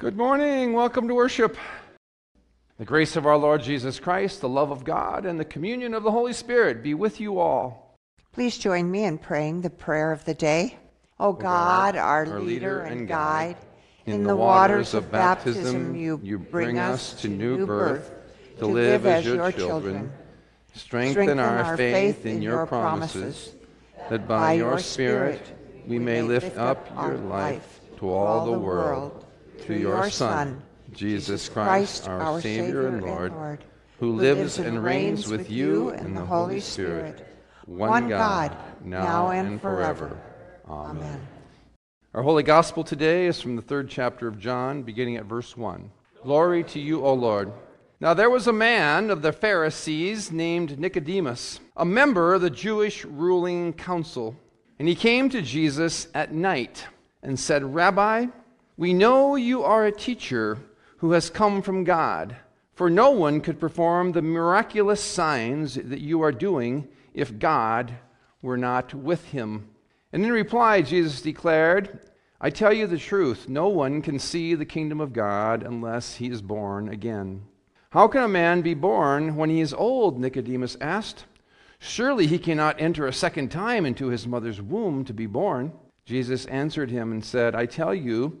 Good morning. Welcome to worship. The grace of our Lord Jesus Christ, the love of God, and the communion of the Holy Spirit be with you all. Please join me in praying the prayer of the day. O God, our, leader and guide, in the waters of baptism you bring us to new birth to live as your children. Strengthen our faith in your promises, that by your Spirit we may lift up your life to all the world through your Son, Jesus Christ, our Savior and Lord, who lives and reigns with you and the Holy Spirit, one God, now and forever. Amen. Our Holy Gospel today is from the third chapter of John, beginning at verse 1. Glory to you, O Lord. Now there was a man of the Pharisees named Nicodemus, a member of the Jewish ruling council, and he came to Jesus at night and said, Rabbi, we know you are a teacher who has come from God, for no one could perform the miraculous signs that you are doing if God were not with him. And in reply, Jesus declared, I tell you the truth, no one can see the kingdom of God unless he is born again. How can a man be born when he is old? Nicodemus asked. Surely he cannot enter a second time into his mother's womb to be born. Jesus answered him and said, I tell you,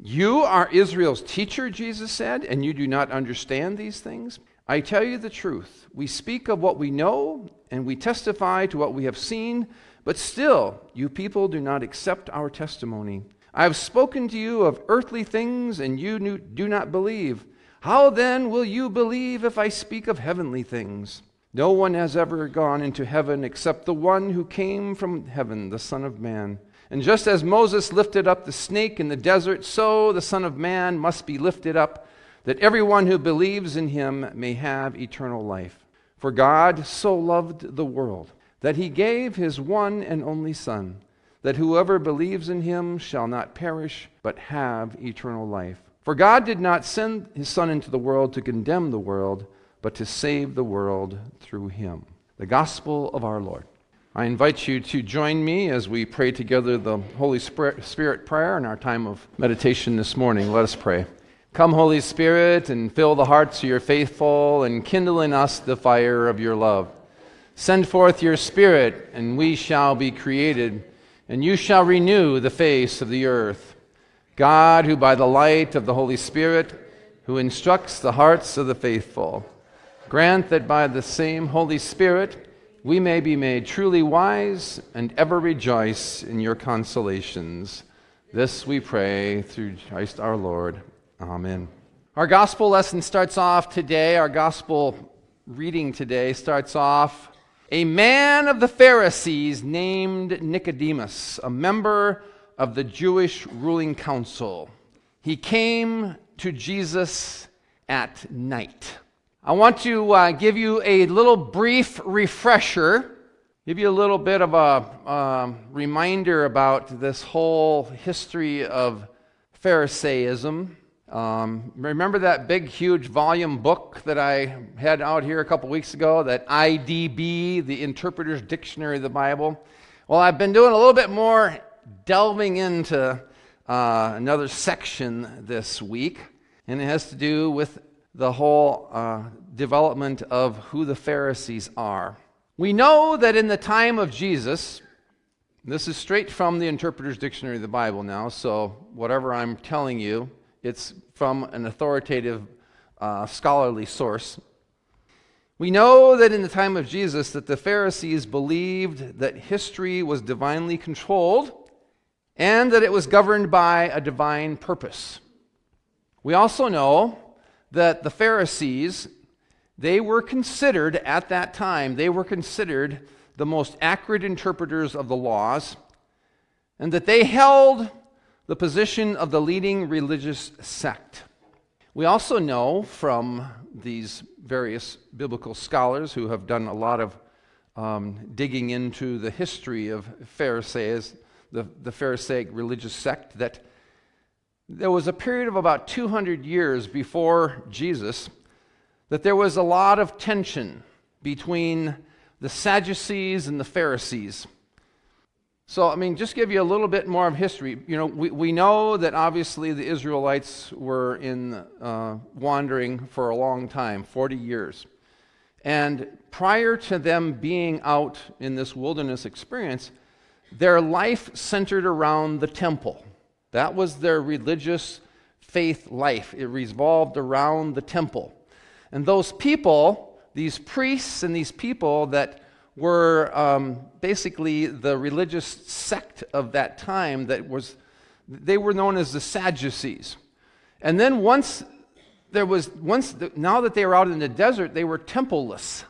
You are Israel's teacher, Jesus said, and you do not understand these things? I tell you the truth. We speak of what we know, and we testify to what we have seen, but still, you people do not accept our testimony. I have spoken to you of earthly things, and you do not believe. How then will you believe if I speak of heavenly things? No one has ever gone into heaven except the one who came from heaven, the Son of Man. And just as Moses lifted up the snake in the desert, so the Son of Man must be lifted up, that everyone who believes in him may have eternal life. For God so loved the world that he gave his one and only Son, that whoever believes in him shall not perish, but have eternal life. For God did not send his Son into the world to condemn the world, but to save the world through him. The Gospel of our Lord. I invite you to join me as we pray together the Holy Spirit prayer in our time of meditation this morning. Let us pray. Come, Holy Spirit, and fill the hearts of your faithful, and kindle in us the fire of your love. Send forth your Spirit, and we shall be created, and you shall renew the face of the earth. God, who by the light of the Holy Spirit, who instructs the hearts of the faithful, grant that by the same Holy Spirit, we may be made truly wise and ever rejoice in your consolations. This we pray through Christ our Lord. Amen. Our gospel lesson starts off today, our gospel reading today starts off a man of the Pharisees named Nicodemus, a member of the Jewish ruling council. He came to Jesus at night. I want to uh, give you a little brief refresher, give you a little bit of a um, reminder about this whole history of Pharisaism. Um, remember that big, huge volume book that I had out here a couple weeks ago, that IDB, the Interpreter's Dictionary of the Bible? Well, I've been doing a little bit more delving into uh, another section this week, and it has to do with the whole uh, development of who the Pharisees are. We know that in the time of Jesus, this is straight from the Interpreter's Dictionary of the Bible now, so whatever I'm telling you, it's from an authoritative uh, scholarly source. We know that in the time of Jesus that the Pharisees believed that history was divinely controlled and that it was governed by a divine purpose. We also know that the Pharisees, they were considered at that time, they were considered the most accurate interpreters of the laws, and that they held the position of the leading religious sect. We also know from these various biblical scholars who have done a lot of um, digging into the history of Pharisees, the, the Pharisaic religious sect, that there was a period of about 200 years before Jesus that there was a lot of tension between the Sadducees and the Pharisees. So, I mean, just give you a little bit more of history. You know, we, we know that obviously the Israelites were in uh, wandering for a long time 40 years. And prior to them being out in this wilderness experience, their life centered around the temple. That was their religious faith life. It revolved around the temple. And those people, these priests and these people that were um, basically the religious sect of that time that was, they were known as the Sadducees. And then once there was, once, now that they were out in the desert, they were templeless.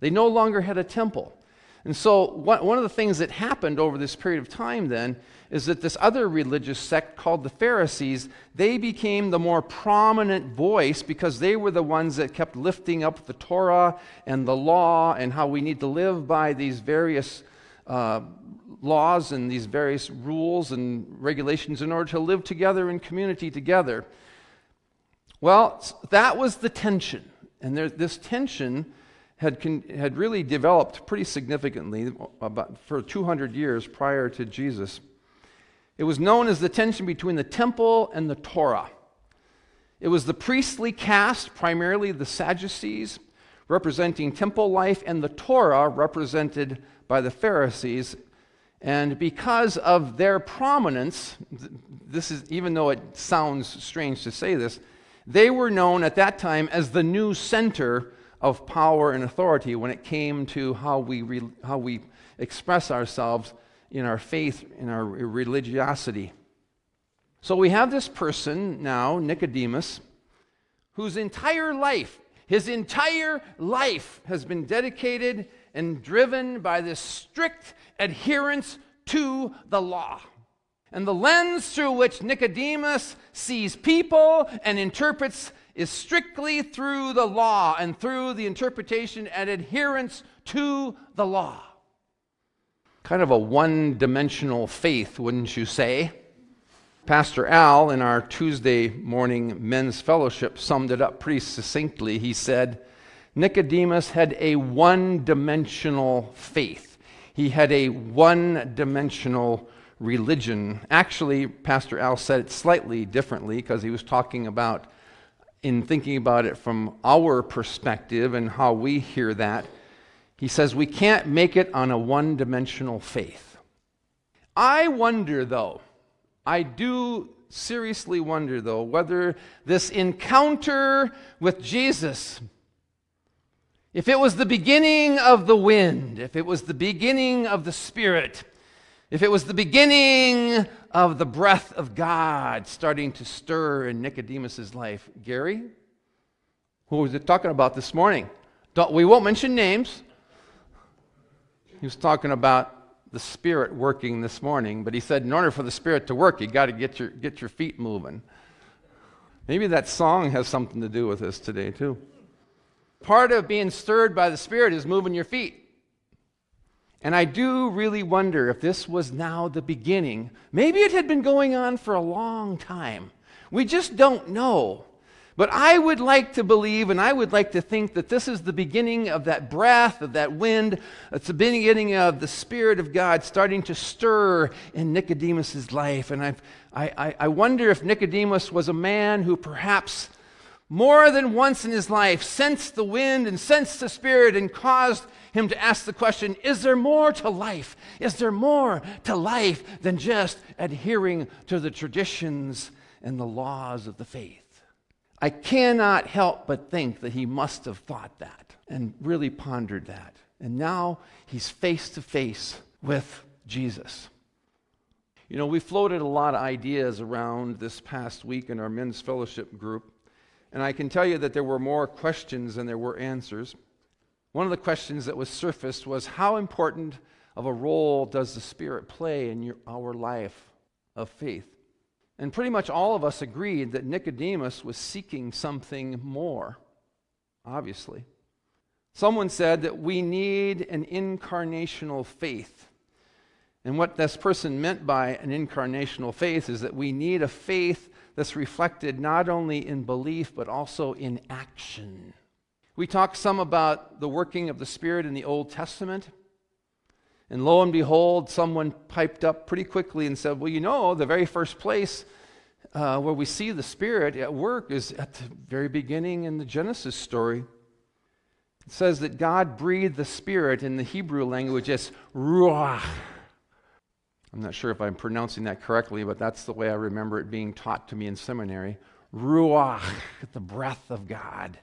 They no longer had a temple. And so, one of the things that happened over this period of time then is that this other religious sect called the Pharisees, they became the more prominent voice because they were the ones that kept lifting up the Torah and the law and how we need to live by these various uh, laws and these various rules and regulations in order to live together in community together. Well, that was the tension. And there, this tension had, con- had really developed pretty significantly for 200 years prior to Jesus. It was known as the tension between the temple and the Torah. It was the priestly caste, primarily the Sadducees, representing temple life, and the Torah, represented by the Pharisees. And because of their prominence, this is even though it sounds strange to say this, they were known at that time as the new center of power and authority when it came to how we, re, how we express ourselves in our faith, in our religiosity. So we have this person now, Nicodemus, whose entire life, his entire life has been dedicated and driven by this strict adherence to the law. And the lens through which Nicodemus sees people and interprets is strictly through the law and through the interpretation and adherence to the law. Kind of a one dimensional faith, wouldn't you say? Pastor Al, in our Tuesday morning men's fellowship, summed it up pretty succinctly. He said, Nicodemus had a one dimensional faith, he had a one dimensional religion. Actually, Pastor Al said it slightly differently because he was talking about in thinking about it from our perspective and how we hear that, he says we can't make it on a one dimensional faith. I wonder, though, I do seriously wonder, though, whether this encounter with Jesus, if it was the beginning of the wind, if it was the beginning of the Spirit, if it was the beginning of the breath of God starting to stir in Nicodemus's life, Gary, who was it talking about this morning? Don't, we won't mention names. He was talking about the Spirit working this morning, but he said, in order for the Spirit to work, you got to get your, get your feet moving. Maybe that song has something to do with this today, too. Part of being stirred by the Spirit is moving your feet. And I do really wonder if this was now the beginning. Maybe it had been going on for a long time. We just don't know. But I would like to believe and I would like to think that this is the beginning of that breath, of that wind. It's the beginning of the Spirit of God starting to stir in Nicodemus's life. And I've, I, I wonder if Nicodemus was a man who perhaps more than once in his life sensed the wind and sensed the Spirit and caused him to ask the question Is there more to life? Is there more to life than just adhering to the traditions and the laws of the faith? I cannot help but think that he must have thought that and really pondered that. And now he's face to face with Jesus. You know, we floated a lot of ideas around this past week in our men's fellowship group, and I can tell you that there were more questions than there were answers. One of the questions that was surfaced was how important of a role does the Spirit play in your, our life of faith? And pretty much all of us agreed that Nicodemus was seeking something more, obviously. Someone said that we need an incarnational faith. And what this person meant by an incarnational faith is that we need a faith that's reflected not only in belief, but also in action. We talked some about the working of the Spirit in the Old Testament. And lo and behold, someone piped up pretty quickly and said, Well, you know, the very first place uh, where we see the Spirit at work is at the very beginning in the Genesis story. It says that God breathed the Spirit in the Hebrew language as ruach. I'm not sure if I'm pronouncing that correctly, but that's the way I remember it being taught to me in seminary. Ruach, the breath of God,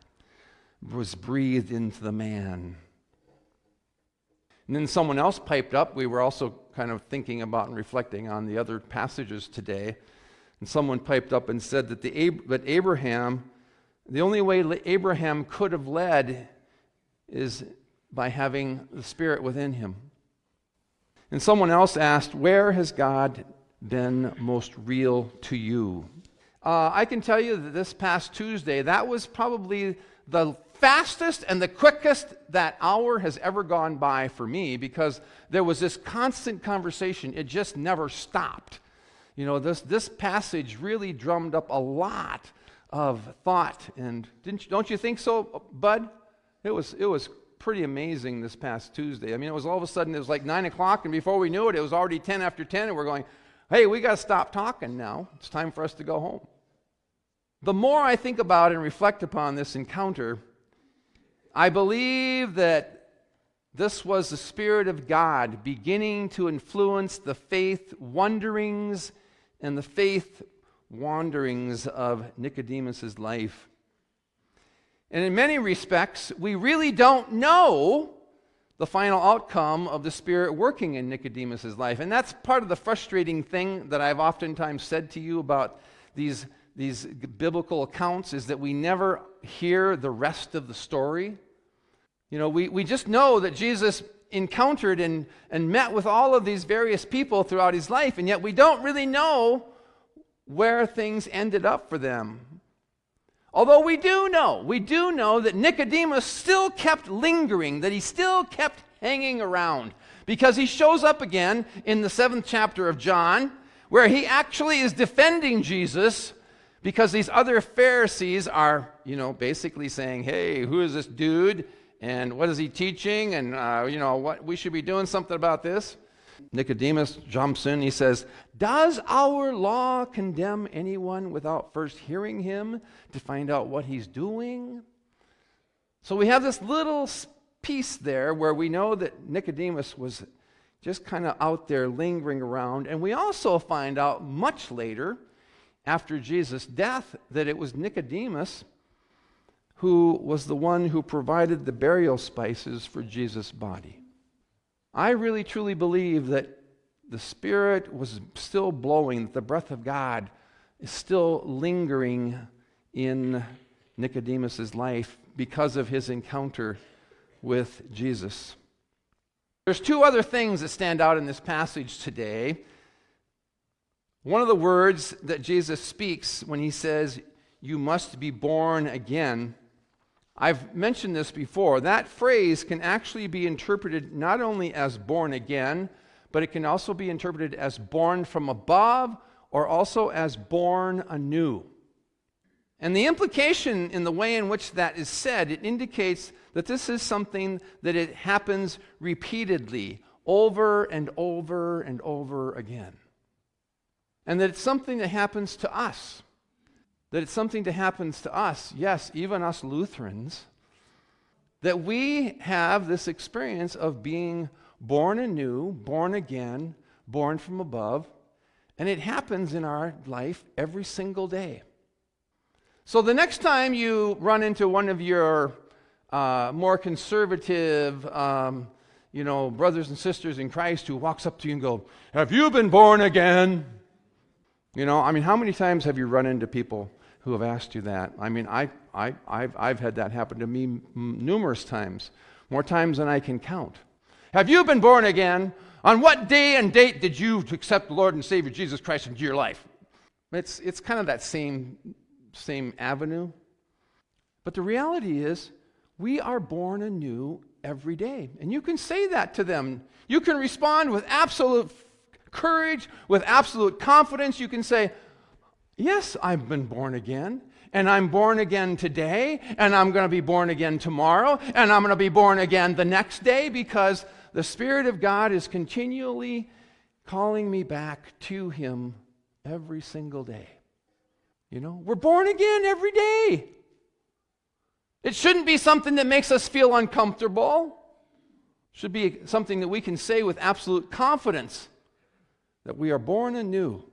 was breathed into the man. And then someone else piped up. We were also kind of thinking about and reflecting on the other passages today. And someone piped up and said that, the, that Abraham, the only way Abraham could have led is by having the Spirit within him. And someone else asked, Where has God been most real to you? Uh, I can tell you that this past Tuesday, that was probably the fastest and the quickest that hour has ever gone by for me because there was this constant conversation. It just never stopped. You know, this, this passage really drummed up a lot of thought. And didn't, don't you think so, Bud? It was, it was pretty amazing this past Tuesday. I mean, it was all of a sudden, it was like 9 o'clock, and before we knew it, it was already 10 after 10, and we're going, hey, we got to stop talking now. It's time for us to go home. The more I think about and reflect upon this encounter, I believe that this was the Spirit of God beginning to influence the faith wanderings and the faith wanderings of Nicodemus's life. And in many respects, we really don't know the final outcome of the Spirit working in Nicodemus's life. And that's part of the frustrating thing that I've oftentimes said to you about these, these biblical accounts is that we never hear the rest of the story. You know, we, we just know that Jesus encountered and, and met with all of these various people throughout his life, and yet we don't really know where things ended up for them. Although we do know, we do know that Nicodemus still kept lingering, that he still kept hanging around, because he shows up again in the seventh chapter of John, where he actually is defending Jesus because these other Pharisees are, you know, basically saying, hey, who is this dude? And what is he teaching? And, uh, you know, what we should be doing something about this. Nicodemus jumps in. He says, Does our law condemn anyone without first hearing him to find out what he's doing? So we have this little piece there where we know that Nicodemus was just kind of out there lingering around. And we also find out much later, after Jesus' death, that it was Nicodemus who was the one who provided the burial spices for Jesus' body. I really truly believe that the Spirit was still blowing, that the breath of God is still lingering in Nicodemus's life because of his encounter with Jesus. There's two other things that stand out in this passage today. One of the words that Jesus speaks when he says, You must be born again, I've mentioned this before. That phrase can actually be interpreted not only as born again, but it can also be interpreted as born from above or also as born anew. And the implication in the way in which that is said, it indicates that this is something that it happens repeatedly, over and over and over again. And that it's something that happens to us that it's something that happens to us, yes, even us Lutherans, that we have this experience of being born anew, born again, born from above, and it happens in our life every single day. So the next time you run into one of your uh, more conservative, um, you know, brothers and sisters in Christ who walks up to you and go, "Have you been born again?" You know, I mean, how many times have you run into people who have asked you that. I mean, I, I, I've, I've had that happen to me m- numerous times, more times than I can count. Have you been born again? On what day and date did you accept the Lord and Savior Jesus Christ into your life? It's, it's kind of that same, same avenue. But the reality is, we are born anew every day. And you can say that to them. You can respond with absolute courage, with absolute confidence. You can say, Yes, I've been born again. And I'm born again today, and I'm going to be born again tomorrow, and I'm going to be born again the next day because the Spirit of God is continually calling me back to Him every single day. You know, we're born again every day. It shouldn't be something that makes us feel uncomfortable. It should be something that we can say with absolute confidence that we are born anew.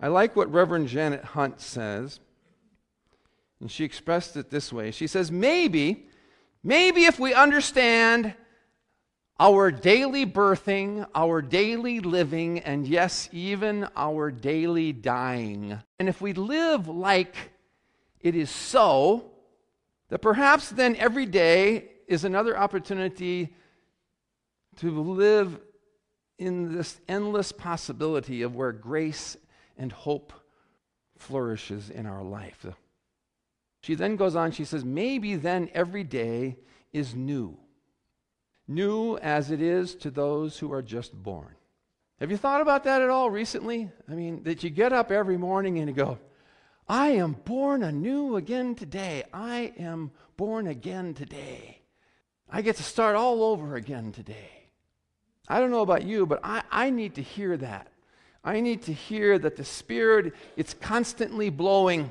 I like what Reverend Janet Hunt says, and she expressed it this way. She says, Maybe, maybe if we understand our daily birthing, our daily living, and yes, even our daily dying, and if we live like it is so, that perhaps then every day is another opportunity to live in this endless possibility of where grace and hope flourishes in our life. She then goes on, she says, maybe then every day is new. New as it is to those who are just born. Have you thought about that at all recently? I mean, that you get up every morning and you go, I am born anew again today. I am born again today. I get to start all over again today. I don't know about you, but I, I need to hear that. I need to hear that the Spirit, it's constantly blowing,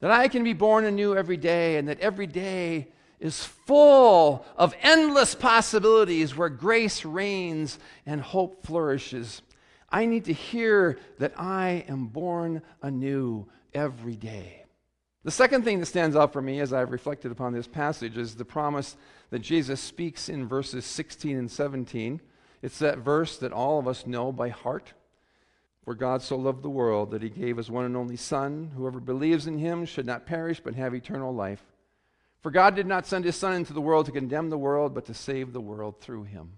that I can be born anew every day, and that every day is full of endless possibilities where grace reigns and hope flourishes. I need to hear that I am born anew every day. The second thing that stands out for me as I've reflected upon this passage is the promise that Jesus speaks in verses 16 and 17. It's that verse that all of us know by heart. For God so loved the world that he gave his one and only Son. Whoever believes in him should not perish but have eternal life. For God did not send his Son into the world to condemn the world, but to save the world through him.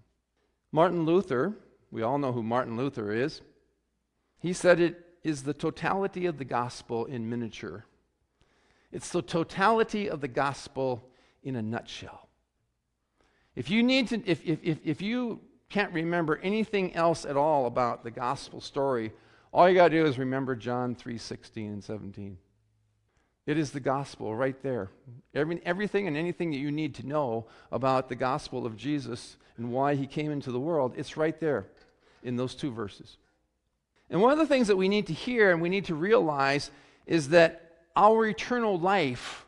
Martin Luther, we all know who Martin Luther is, he said it is the totality of the gospel in miniature. It's the totality of the gospel in a nutshell. If you need to, if, if, if, if you can't remember anything else at all about the gospel story, all you got to do is remember John 3 16 and 17. It is the gospel right there. Every, everything and anything that you need to know about the gospel of Jesus and why he came into the world, it's right there in those two verses. And one of the things that we need to hear and we need to realize is that our eternal life,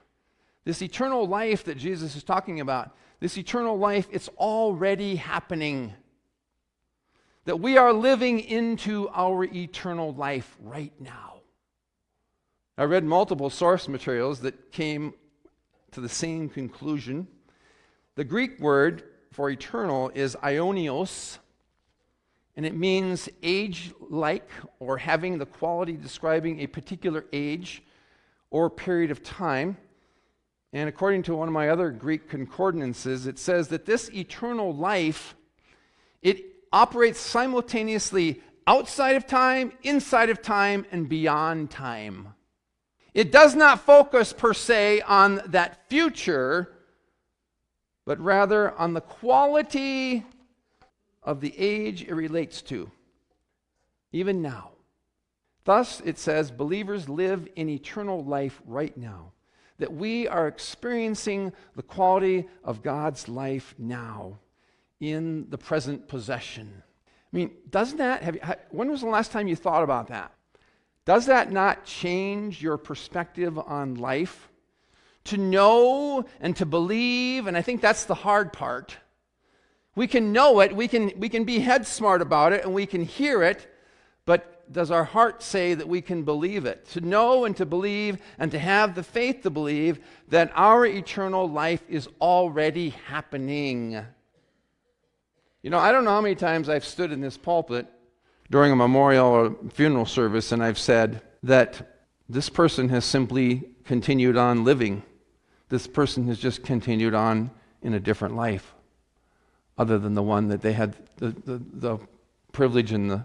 this eternal life that Jesus is talking about, this eternal life, it's already happening. That we are living into our eternal life right now. I read multiple source materials that came to the same conclusion. The Greek word for eternal is aionios, and it means age like or having the quality describing a particular age or period of time. And according to one of my other Greek concordances, it says that this eternal life it operates simultaneously outside of time, inside of time, and beyond time. It does not focus per se on that future, but rather on the quality of the age it relates to, even now. Thus, it says, believers live in eternal life right now. That we are experiencing the quality of God's life now in the present possession. I mean, doesn't that have you, when was the last time you thought about that? Does that not change your perspective on life? To know and to believe, and I think that's the hard part we can know it, we can, we can be head smart about it, and we can hear it, but does our heart say that we can believe it? To know and to believe and to have the faith to believe that our eternal life is already happening. You know, I don't know how many times I've stood in this pulpit during a memorial or funeral service and I've said that this person has simply continued on living. This person has just continued on in a different life other than the one that they had the, the, the privilege and the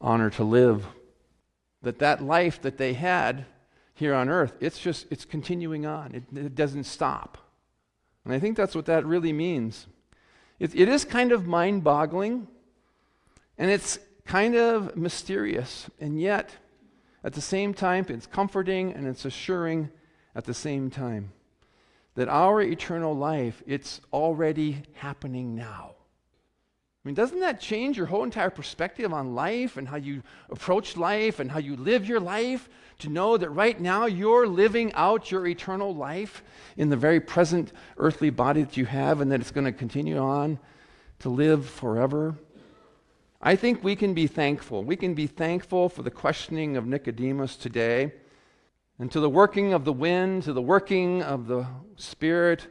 honor to live. that that life that they had here on earth, it's just, it's continuing on. It, it doesn't stop. And I think that's what that really means. It, it is kind of mind boggling, and it's kind of mysterious, and yet, at the same time, it's comforting and it's assuring at the same time that our eternal life, it's already happening now. I mean, doesn't that change your whole entire perspective on life and how you approach life and how you live your life? To know that right now you're living out your eternal life in the very present earthly body that you have and that it's going to continue on to live forever. I think we can be thankful. We can be thankful for the questioning of Nicodemus today and to the working of the wind, to the working of the Spirit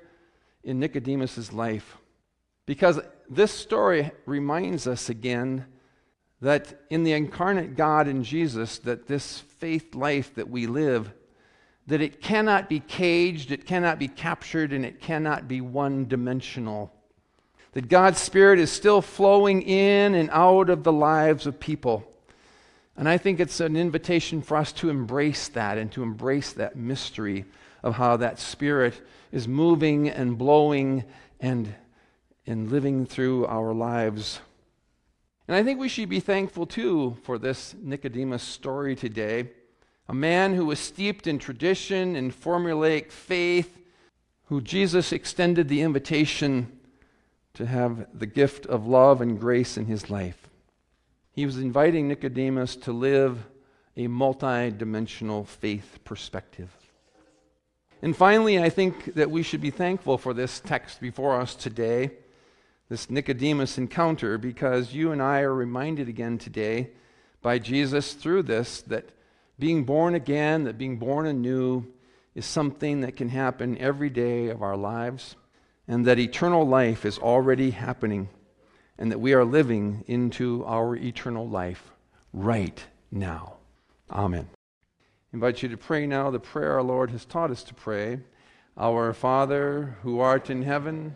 in Nicodemus's life. Because this story reminds us again that in the incarnate God in Jesus, that this faith life that we live, that it cannot be caged, it cannot be captured, and it cannot be one dimensional. That God's Spirit is still flowing in and out of the lives of people. And I think it's an invitation for us to embrace that and to embrace that mystery of how that Spirit is moving and blowing and in living through our lives. And I think we should be thankful too for this Nicodemus story today. A man who was steeped in tradition and formulaic faith, who Jesus extended the invitation to have the gift of love and grace in his life. He was inviting Nicodemus to live a multi-dimensional faith perspective. And finally, I think that we should be thankful for this text before us today this Nicodemus encounter because you and I are reminded again today by Jesus through this that being born again, that being born anew, is something that can happen every day of our lives, and that eternal life is already happening, and that we are living into our eternal life right now. Amen. I invite you to pray now the prayer our Lord has taught us to pray. Our Father, who art in heaven,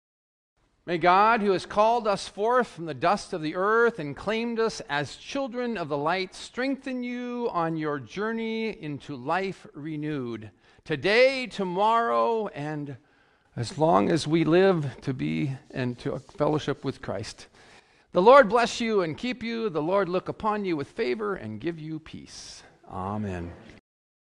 May God, who has called us forth from the dust of the earth and claimed us as children of the light, strengthen you on your journey into life renewed. Today, tomorrow, and as long as we live to be and to fellowship with Christ. The Lord bless you and keep you. The Lord look upon you with favor and give you peace. Amen.